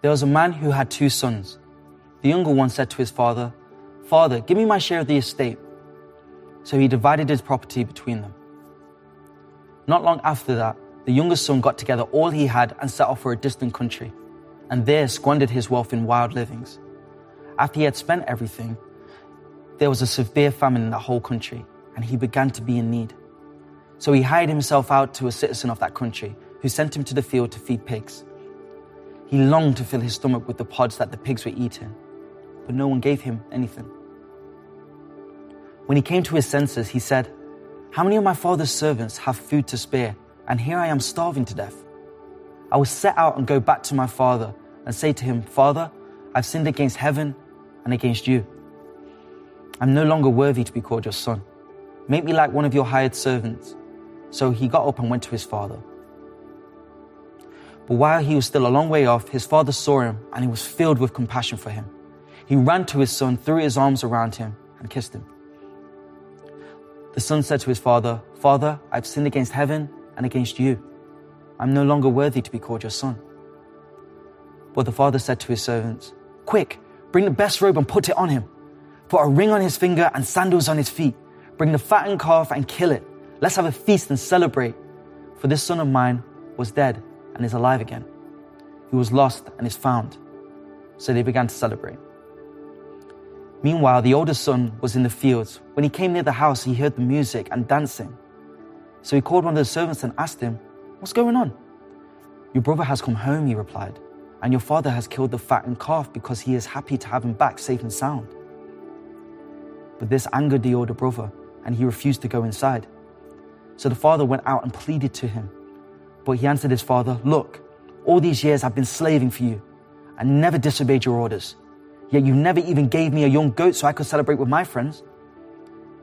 There was a man who had two sons. The younger one said to his father, Father, give me my share of the estate. So he divided his property between them. Not long after that, the younger son got together all he had and set off for a distant country, and there squandered his wealth in wild livings. After he had spent everything, there was a severe famine in that whole country, and he began to be in need. So he hired himself out to a citizen of that country, who sent him to the field to feed pigs. He longed to fill his stomach with the pods that the pigs were eating, but no one gave him anything. When he came to his senses, he said, How many of my father's servants have food to spare, and here I am starving to death? I will set out and go back to my father and say to him, Father, I've sinned against heaven and against you. I'm no longer worthy to be called your son. Make me like one of your hired servants. So he got up and went to his father. But while he was still a long way off, his father saw him and he was filled with compassion for him. He ran to his son, threw his arms around him, and kissed him. The son said to his father, Father, I've sinned against heaven and against you. I'm no longer worthy to be called your son. But the father said to his servants, Quick, bring the best robe and put it on him. Put a ring on his finger and sandals on his feet. Bring the fattened calf and kill it. Let's have a feast and celebrate. For this son of mine was dead and is alive again. He was lost and is found. So they began to celebrate. Meanwhile, the older son was in the fields. When he came near the house, he heard the music and dancing. So he called one of the servants and asked him, What's going on? Your brother has come home, he replied, and your father has killed the fattened calf because he is happy to have him back safe and sound. But this angered the older brother, and he refused to go inside. So the father went out and pleaded to him. But he answered his father, Look, all these years I've been slaving for you and never disobeyed your orders. Yet you never even gave me a young goat so I could celebrate with my friends.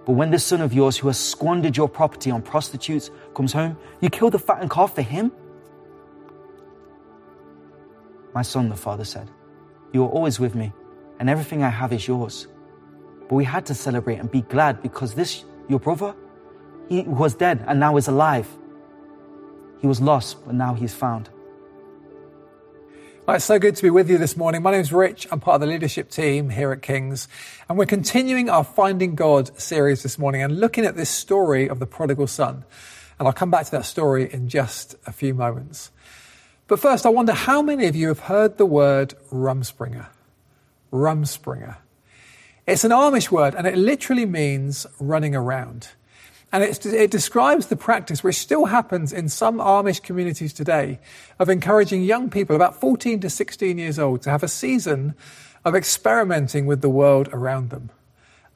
But when this son of yours who has squandered your property on prostitutes comes home, you kill the fattened calf for him? My son, the father said, You are always with me, and everything I have is yours. But we had to celebrate and be glad because this, your brother, he was dead and now is alive. He was lost, but now he's found. Well, it's so good to be with you this morning. My name is Rich. I'm part of the leadership team here at Kings. And we're continuing our Finding God series this morning and looking at this story of the prodigal son. And I'll come back to that story in just a few moments. But first, I wonder how many of you have heard the word rumspringa? Rumspringa. It's an Amish word and it literally means running around. And it describes the practice, which still happens in some Amish communities today, of encouraging young people, about 14 to 16 years old, to have a season of experimenting with the world around them,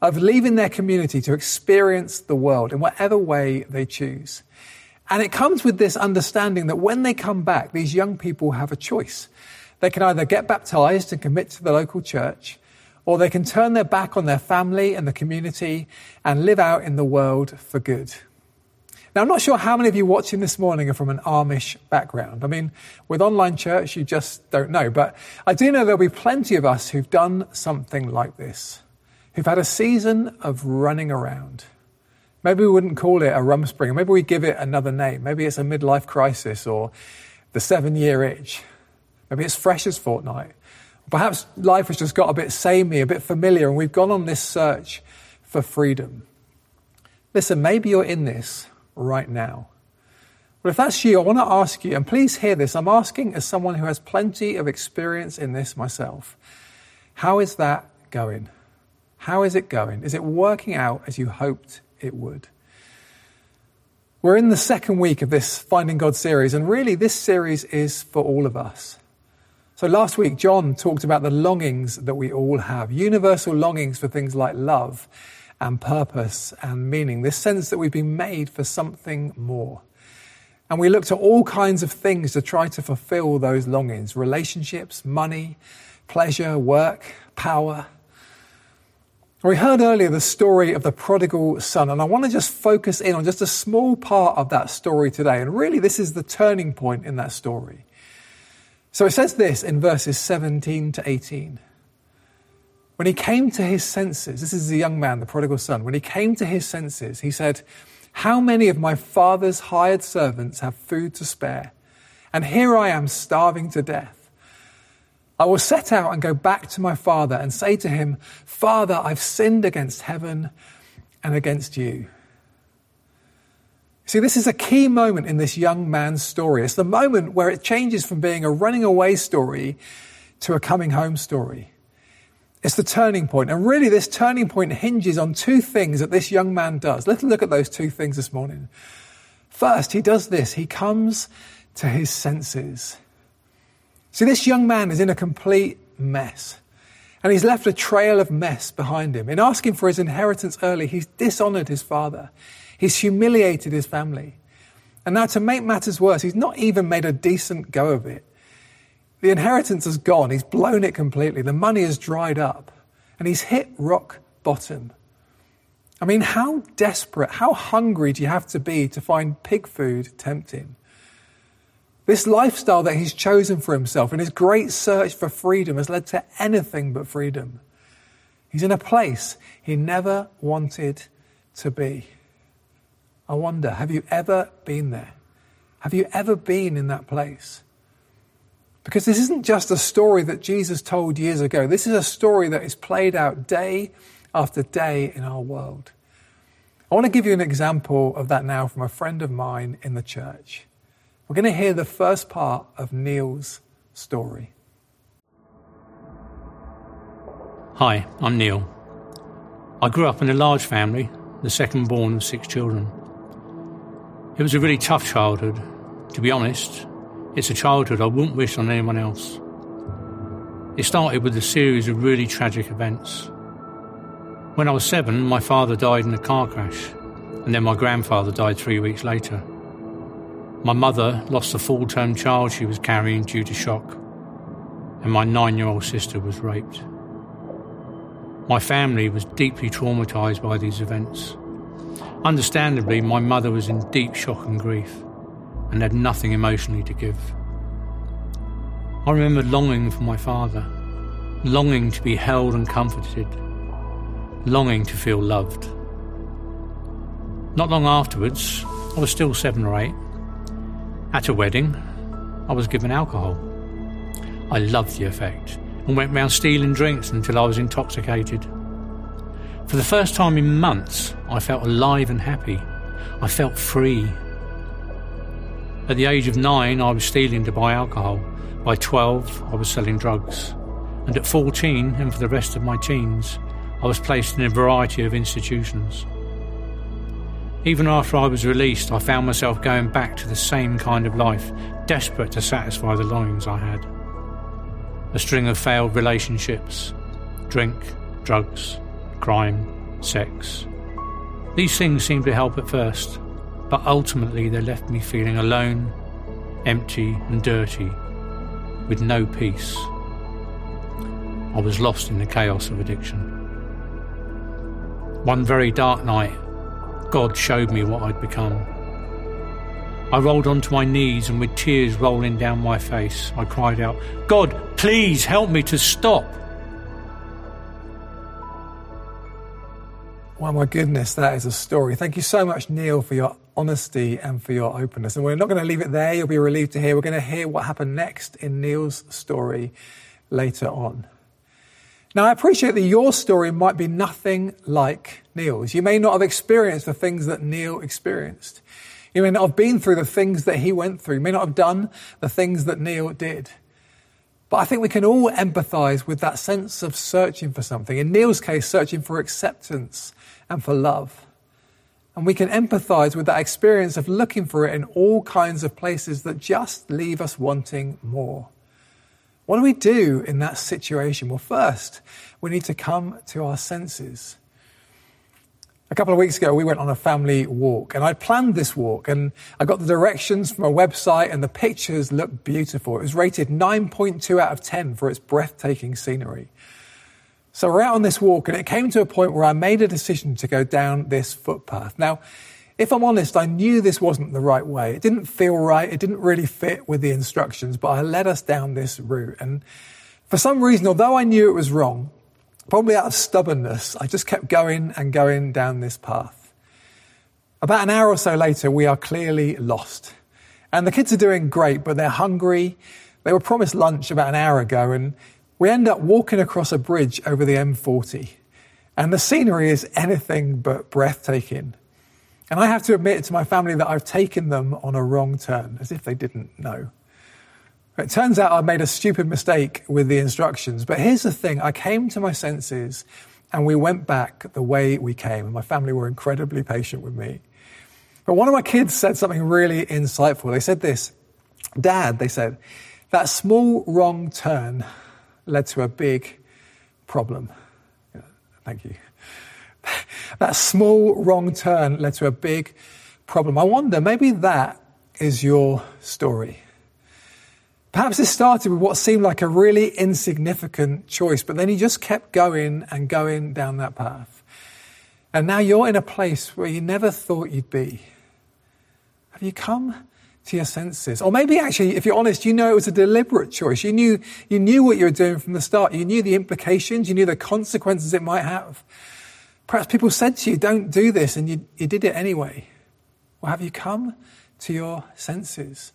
of leaving their community to experience the world in whatever way they choose. And it comes with this understanding that when they come back, these young people have a choice. They can either get baptized and commit to the local church, or they can turn their back on their family and the community and live out in the world for good. Now, I'm not sure how many of you watching this morning are from an Amish background. I mean, with online church, you just don't know. But I do know there'll be plenty of us who've done something like this, who've had a season of running around. Maybe we wouldn't call it a rum spring. Maybe we give it another name. Maybe it's a midlife crisis or the seven year itch. Maybe it's Freshers Fortnight. Perhaps life has just got a bit samey, a bit familiar, and we've gone on this search for freedom. Listen, maybe you're in this right now. But if that's you, I want to ask you, and please hear this. I'm asking as someone who has plenty of experience in this myself. How is that going? How is it going? Is it working out as you hoped it would? We're in the second week of this Finding God series, and really this series is for all of us. So last week, John talked about the longings that we all have, universal longings for things like love and purpose and meaning, this sense that we've been made for something more. And we looked at all kinds of things to try to fulfill those longings relationships, money, pleasure, work, power. We heard earlier the story of the prodigal son, and I want to just focus in on just a small part of that story today. And really, this is the turning point in that story. So it says this in verses 17 to 18. When he came to his senses, this is the young man, the prodigal son, when he came to his senses, he said, How many of my father's hired servants have food to spare? And here I am starving to death. I will set out and go back to my father and say to him, Father, I've sinned against heaven and against you. See, this is a key moment in this young man's story. It's the moment where it changes from being a running away story to a coming home story. It's the turning point. And really, this turning point hinges on two things that this young man does. Let's look at those two things this morning. First, he does this. He comes to his senses. See, this young man is in a complete mess. And he's left a trail of mess behind him. In asking for his inheritance early, he's dishonored his father. He's humiliated his family. And now, to make matters worse, he's not even made a decent go of it. The inheritance has gone. He's blown it completely. The money has dried up. And he's hit rock bottom. I mean, how desperate, how hungry do you have to be to find pig food tempting? This lifestyle that he's chosen for himself and his great search for freedom has led to anything but freedom. He's in a place he never wanted to be. I wonder, have you ever been there? Have you ever been in that place? Because this isn't just a story that Jesus told years ago. This is a story that is played out day after day in our world. I want to give you an example of that now from a friend of mine in the church. We're going to hear the first part of Neil's story. Hi, I'm Neil. I grew up in a large family, the second born of six children. It was a really tough childhood. To be honest, it's a childhood I wouldn't wish on anyone else. It started with a series of really tragic events. When I was seven, my father died in a car crash, and then my grandfather died three weeks later. My mother lost a full term child she was carrying due to shock, and my nine year old sister was raped. My family was deeply traumatised by these events. Understandably, my mother was in deep shock and grief and had nothing emotionally to give. I remember longing for my father, longing to be held and comforted, longing to feel loved. Not long afterwards, I was still seven or eight, at a wedding, I was given alcohol. I loved the effect and went round stealing drinks until I was intoxicated. For the first time in months, I felt alive and happy. I felt free. At the age of nine, I was stealing to buy alcohol. By 12, I was selling drugs. And at 14, and for the rest of my teens, I was placed in a variety of institutions. Even after I was released, I found myself going back to the same kind of life, desperate to satisfy the longings I had. A string of failed relationships, drink, drugs, crime, sex. These things seemed to help at first, but ultimately they left me feeling alone, empty, and dirty, with no peace. I was lost in the chaos of addiction. One very dark night, God showed me what I'd become. I rolled onto my knees and with tears rolling down my face, I cried out, God, please help me to stop. Well, my goodness, that is a story. Thank you so much, Neil, for your honesty and for your openness. And we're not going to leave it there. You'll be relieved to hear. We're going to hear what happened next in Neil's story later on. Now, I appreciate that your story might be nothing like Neil's. You may not have experienced the things that Neil experienced. You may not have been through the things that he went through. You may not have done the things that Neil did. But I think we can all empathize with that sense of searching for something. In Neil's case, searching for acceptance and for love. And we can empathize with that experience of looking for it in all kinds of places that just leave us wanting more. What do we do in that situation? Well, first, we need to come to our senses. A couple of weeks ago, we went on a family walk, and I planned this walk, and I got the directions from a website, and the pictures looked beautiful. It was rated 9.2 out of 10 for its breathtaking scenery. So we're out on this walk, and it came to a point where I made a decision to go down this footpath. Now, if I'm honest, I knew this wasn't the right way. It didn't feel right. It didn't really fit with the instructions, but I led us down this route. And for some reason, although I knew it was wrong, probably out of stubbornness, I just kept going and going down this path. About an hour or so later, we are clearly lost. And the kids are doing great, but they're hungry, They were promised lunch about an hour ago, and we end up walking across a bridge over the M40. And the scenery is anything but breathtaking. And I have to admit to my family that I've taken them on a wrong turn, as if they didn't know. It turns out I made a stupid mistake with the instructions, but here's the thing I came to my senses and we went back the way we came, and my family were incredibly patient with me. But one of my kids said something really insightful. They said this Dad, they said, that small wrong turn led to a big problem. Thank you. That small wrong turn led to a big problem. I wonder, maybe that is your story. Perhaps this started with what seemed like a really insignificant choice, but then you just kept going and going down that path. And now you're in a place where you never thought you'd be. Have you come to your senses? Or maybe actually, if you're honest, you know it was a deliberate choice. You knew, you knew what you were doing from the start. You knew the implications. You knew the consequences it might have. Perhaps people said to you, don't do this, and you, you did it anyway. Well, have you come to your senses?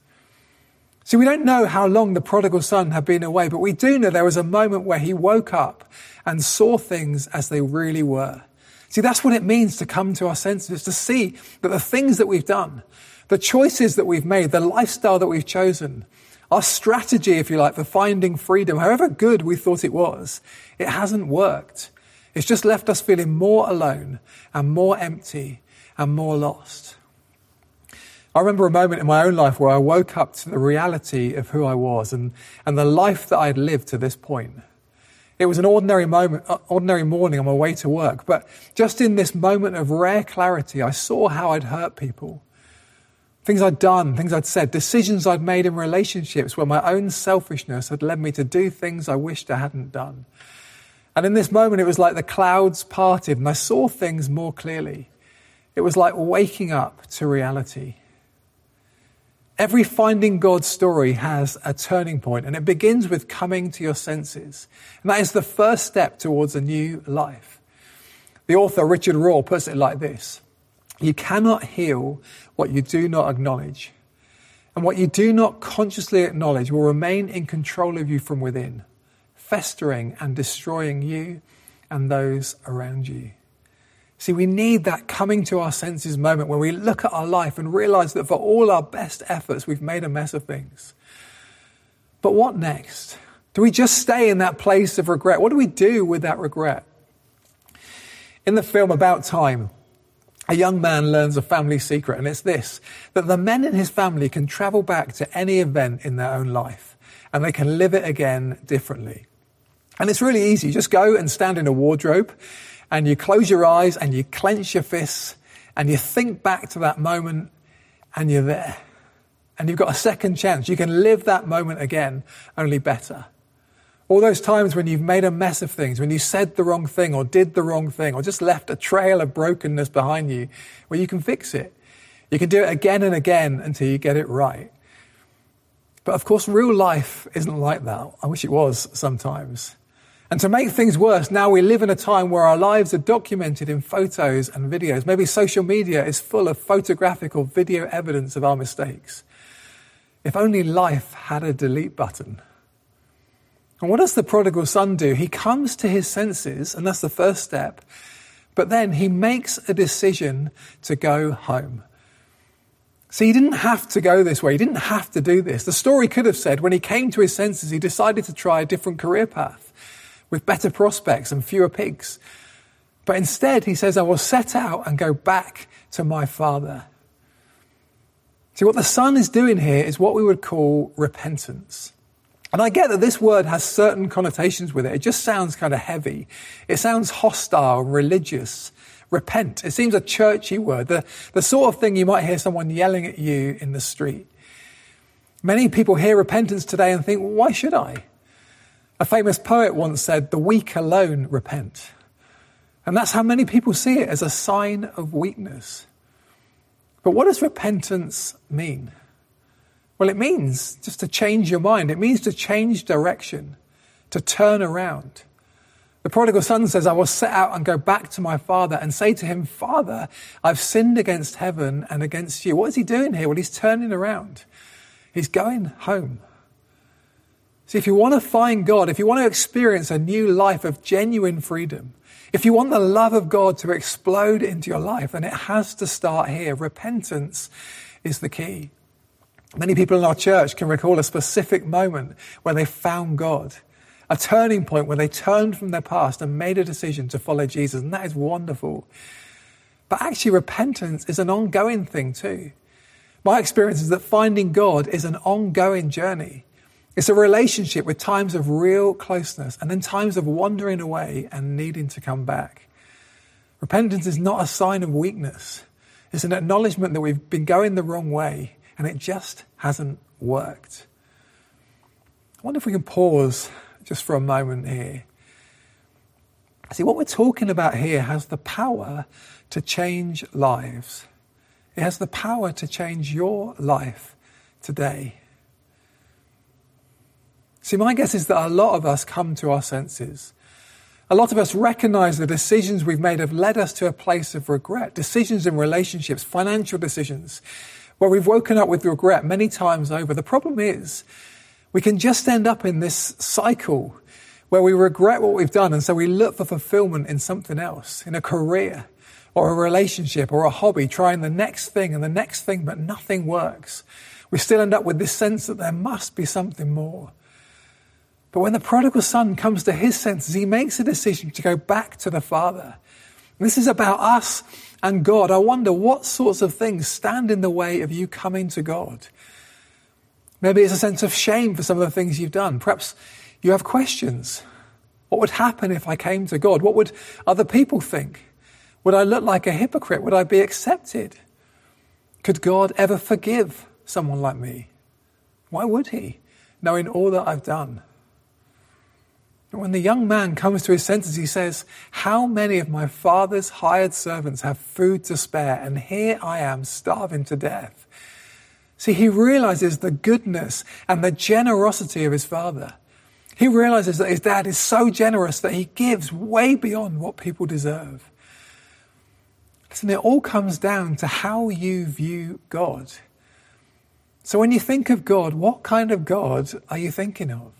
See, we don't know how long the prodigal son had been away, but we do know there was a moment where he woke up and saw things as they really were. See, that's what it means to come to our senses, to see that the things that we've done, the choices that we've made, the lifestyle that we've chosen, our strategy, if you like, for finding freedom, however good we thought it was, it hasn't worked. It's just left us feeling more alone and more empty and more lost. I remember a moment in my own life where I woke up to the reality of who I was and, and the life that I'd lived to this point. It was an ordinary moment, uh, ordinary morning on my way to work, but just in this moment of rare clarity, I saw how I'd hurt people. Things I'd done, things I'd said, decisions I'd made in relationships where my own selfishness had led me to do things I wished I hadn't done. And in this moment, it was like the clouds parted and I saw things more clearly. It was like waking up to reality. Every finding God story has a turning point, and it begins with coming to your senses. And that is the first step towards a new life. The author Richard Rohr puts it like this You cannot heal what you do not acknowledge. And what you do not consciously acknowledge will remain in control of you from within, festering and destroying you and those around you. See, we need that coming to our senses moment when we look at our life and realize that for all our best efforts, we've made a mess of things. But what next? Do we just stay in that place of regret? What do we do with that regret? In the film About Time, a young man learns a family secret, and it's this that the men in his family can travel back to any event in their own life and they can live it again differently. And it's really easy. You just go and stand in a wardrobe and you close your eyes and you clench your fists and you think back to that moment and you're there. And you've got a second chance. You can live that moment again, only better. All those times when you've made a mess of things, when you said the wrong thing or did the wrong thing or just left a trail of brokenness behind you, well, you can fix it. You can do it again and again until you get it right. But of course, real life isn't like that. I wish it was sometimes. And to make things worse, now we live in a time where our lives are documented in photos and videos. Maybe social media is full of photographic or video evidence of our mistakes. If only life had a delete button. And what does the prodigal son do? He comes to his senses, and that's the first step. But then he makes a decision to go home. See, he didn't have to go this way. He didn't have to do this. The story could have said when he came to his senses, he decided to try a different career path with better prospects and fewer pigs. But instead, he says, I will set out and go back to my father. See, what the son is doing here is what we would call repentance. And I get that this word has certain connotations with it. It just sounds kind of heavy. It sounds hostile, religious. Repent. It seems a churchy word, the, the sort of thing you might hear someone yelling at you in the street. Many people hear repentance today and think, well, why should I? A famous poet once said, The weak alone repent. And that's how many people see it as a sign of weakness. But what does repentance mean? Well, it means just to change your mind. It means to change direction, to turn around. The prodigal son says, I will set out and go back to my father and say to him, Father, I've sinned against heaven and against you. What is he doing here? Well, he's turning around. He's going home. See, if you want to find God, if you want to experience a new life of genuine freedom, if you want the love of God to explode into your life, then it has to start here. Repentance is the key. Many people in our church can recall a specific moment where they found God, a turning point where they turned from their past and made a decision to follow Jesus, and that is wonderful. But actually, repentance is an ongoing thing too. My experience is that finding God is an ongoing journey. It's a relationship with times of real closeness and then times of wandering away and needing to come back. Repentance is not a sign of weakness. It's an acknowledgement that we've been going the wrong way and it just hasn't worked. I wonder if we can pause just for a moment here. See, what we're talking about here has the power to change lives. It has the power to change your life today. See, my guess is that a lot of us come to our senses. A lot of us recognize the decisions we've made have led us to a place of regret. Decisions in relationships, financial decisions, where we've woken up with regret many times over. The problem is, we can just end up in this cycle where we regret what we've done and so we look for fulfillment in something else, in a career or a relationship or a hobby, trying the next thing and the next thing, but nothing works. We still end up with this sense that there must be something more. But when the prodigal son comes to his senses, he makes a decision to go back to the Father. This is about us and God. I wonder what sorts of things stand in the way of you coming to God. Maybe it's a sense of shame for some of the things you've done. Perhaps you have questions. What would happen if I came to God? What would other people think? Would I look like a hypocrite? Would I be accepted? Could God ever forgive someone like me? Why would He, knowing all that I've done? When the young man comes to his senses, he says, How many of my father's hired servants have food to spare, and here I am starving to death? See, he realizes the goodness and the generosity of his father. He realizes that his dad is so generous that he gives way beyond what people deserve. Listen, it all comes down to how you view God. So when you think of God, what kind of God are you thinking of?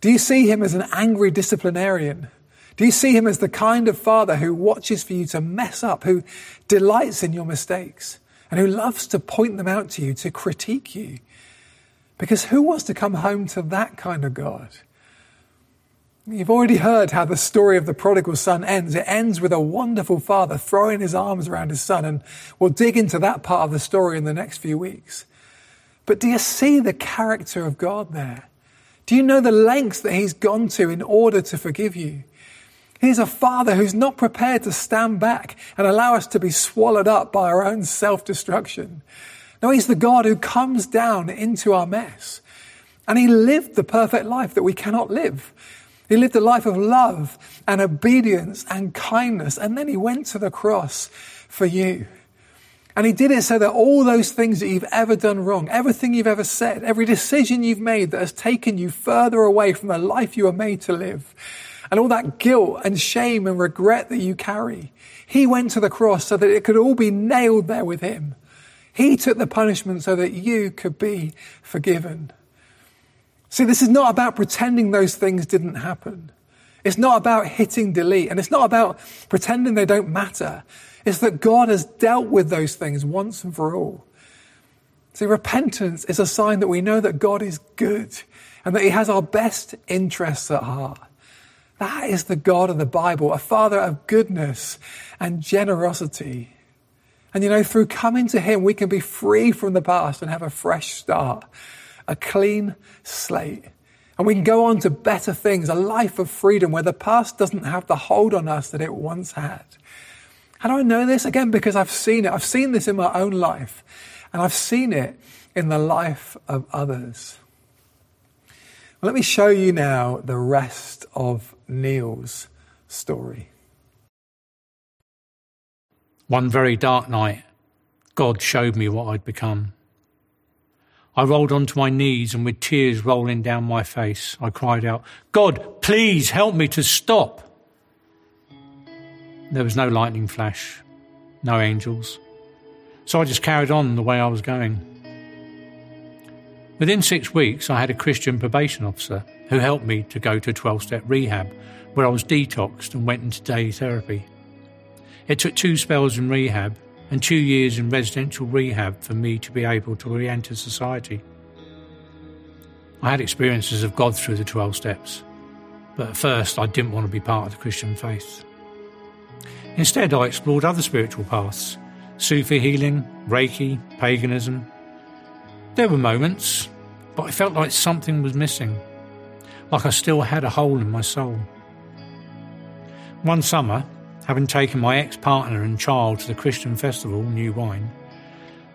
Do you see him as an angry disciplinarian? Do you see him as the kind of father who watches for you to mess up, who delights in your mistakes, and who loves to point them out to you, to critique you? Because who wants to come home to that kind of God? You've already heard how the story of the prodigal son ends. It ends with a wonderful father throwing his arms around his son, and we'll dig into that part of the story in the next few weeks. But do you see the character of God there? Do you know the lengths that he's gone to in order to forgive you? He's a father who's not prepared to stand back and allow us to be swallowed up by our own self-destruction. No, he's the God who comes down into our mess. And he lived the perfect life that we cannot live. He lived a life of love and obedience and kindness. And then he went to the cross for you. And he did it so that all those things that you've ever done wrong, everything you've ever said, every decision you've made that has taken you further away from the life you were made to live, and all that guilt and shame and regret that you carry, he went to the cross so that it could all be nailed there with him. He took the punishment so that you could be forgiven. See, this is not about pretending those things didn't happen. It's not about hitting delete and it's not about pretending they don't matter is that God has dealt with those things once and for all. See, repentance is a sign that we know that God is good and that He has our best interests at heart. That is the God of the Bible, a Father of goodness and generosity. And you know, through coming to Him, we can be free from the past and have a fresh start, a clean slate. And we can go on to better things, a life of freedom where the past doesn't have the hold on us that it once had. How do I know this? Again, because I've seen it. I've seen this in my own life, and I've seen it in the life of others. Well, let me show you now the rest of Neil's story. One very dark night, God showed me what I'd become. I rolled onto my knees and with tears rolling down my face, I cried out, God, please help me to stop. There was no lightning flash, no angels. So I just carried on the way I was going. Within six weeks, I had a Christian probation officer who helped me to go to 12 step rehab, where I was detoxed and went into daily therapy. It took two spells in rehab and two years in residential rehab for me to be able to re enter society. I had experiences of God through the 12 steps, but at first I didn't want to be part of the Christian faith. Instead, I explored other spiritual paths Sufi healing, Reiki, paganism. There were moments, but I felt like something was missing, like I still had a hole in my soul. One summer, having taken my ex partner and child to the Christian festival, New Wine,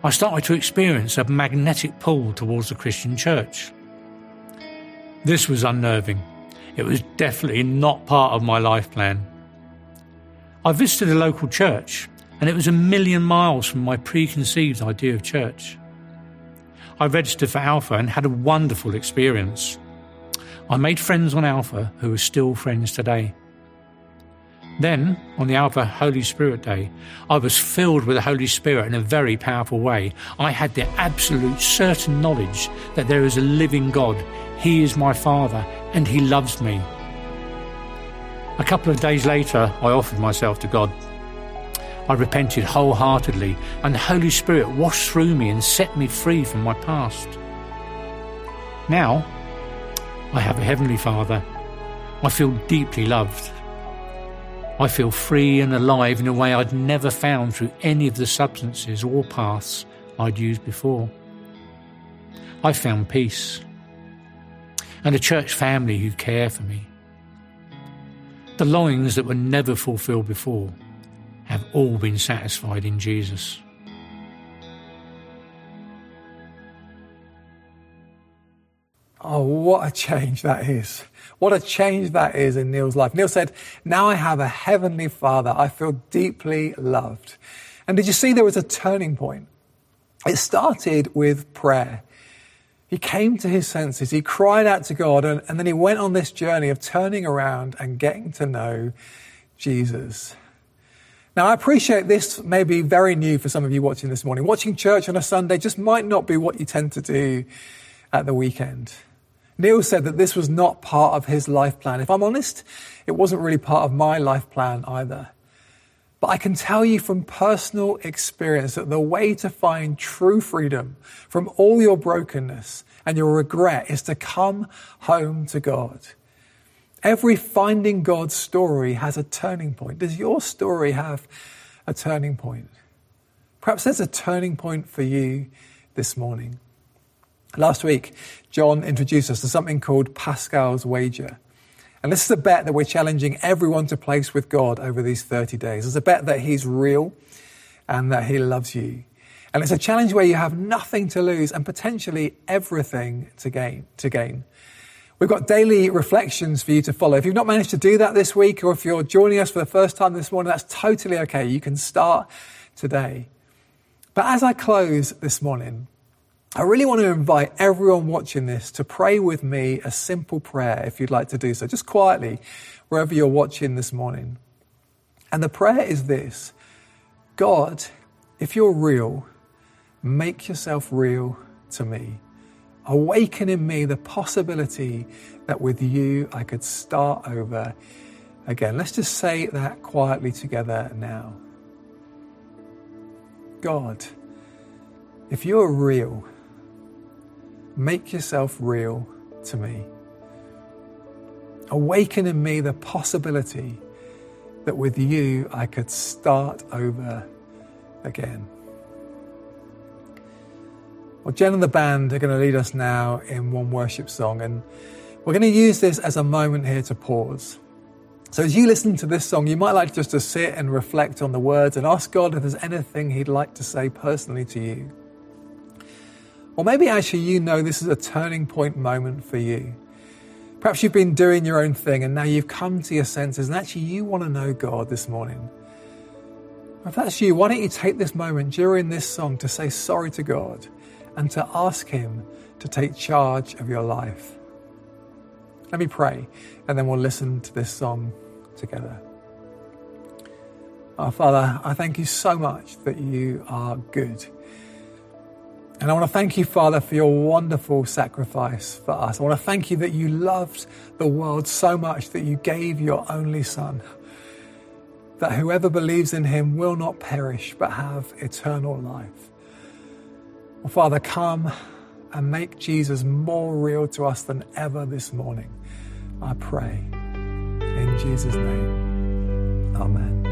I started to experience a magnetic pull towards the Christian church. This was unnerving. It was definitely not part of my life plan. I visited a local church, and it was a million miles from my preconceived idea of church. I registered for Alpha and had a wonderful experience. I made friends on Alpha who are still friends today. Then, on the Alpha Holy Spirit Day, I was filled with the Holy Spirit in a very powerful way. I had the absolute certain knowledge that there is a living God. He is my Father and He loves me. A couple of days later, I offered myself to God. I repented wholeheartedly, and the Holy Spirit washed through me and set me free from my past. Now, I have a Heavenly Father. I feel deeply loved. I feel free and alive in a way I'd never found through any of the substances or paths I'd used before. I found peace and a church family who care for me. The longings that were never fulfilled before have all been satisfied in Jesus. Oh, what a change that is. What a change that is in Neil's life. Neil said, Now I have a heavenly father. I feel deeply loved. And did you see there was a turning point? It started with prayer. He came to his senses. He cried out to God, and, and then he went on this journey of turning around and getting to know Jesus. Now, I appreciate this may be very new for some of you watching this morning. Watching church on a Sunday just might not be what you tend to do at the weekend. Neil said that this was not part of his life plan. If I'm honest, it wasn't really part of my life plan either. But I can tell you from personal experience that the way to find true freedom from all your brokenness and your regret is to come home to God. Every finding God story has a turning point. Does your story have a turning point? Perhaps there's a turning point for you this morning. Last week, John introduced us to something called Pascal's Wager. And this is a bet that we're challenging everyone to place with God over these 30 days. It's a bet that He's real and that He loves you. And it's a challenge where you have nothing to lose and potentially everything to gain. To gain. We've got daily reflections for you to follow. If you've not managed to do that this week, or if you're joining us for the first time this morning, that's totally okay. You can start today. But as I close this morning, I really want to invite everyone watching this to pray with me a simple prayer if you'd like to do so, just quietly, wherever you're watching this morning. And the prayer is this God, if you're real, make yourself real to me. Awaken in me the possibility that with you I could start over again. Let's just say that quietly together now. God, if you're real, Make yourself real to me. Awaken in me the possibility that with you I could start over again. Well, Jen and the band are going to lead us now in one worship song, and we're going to use this as a moment here to pause. So, as you listen to this song, you might like just to sit and reflect on the words and ask God if there's anything He'd like to say personally to you. Or maybe actually you know this is a turning point moment for you. Perhaps you've been doing your own thing and now you've come to your senses and actually you want to know God this morning. If that's you, why don't you take this moment during this song to say sorry to God and to ask Him to take charge of your life? Let me pray and then we'll listen to this song together. Our Father, I thank you so much that you are good And I want to thank you, Father, for your wonderful sacrifice for us. I want to thank you that you loved the world so much that you gave your only Son, that whoever believes in him will not perish but have eternal life. Well, Father, come and make Jesus more real to us than ever this morning. I pray. In Jesus' name, Amen.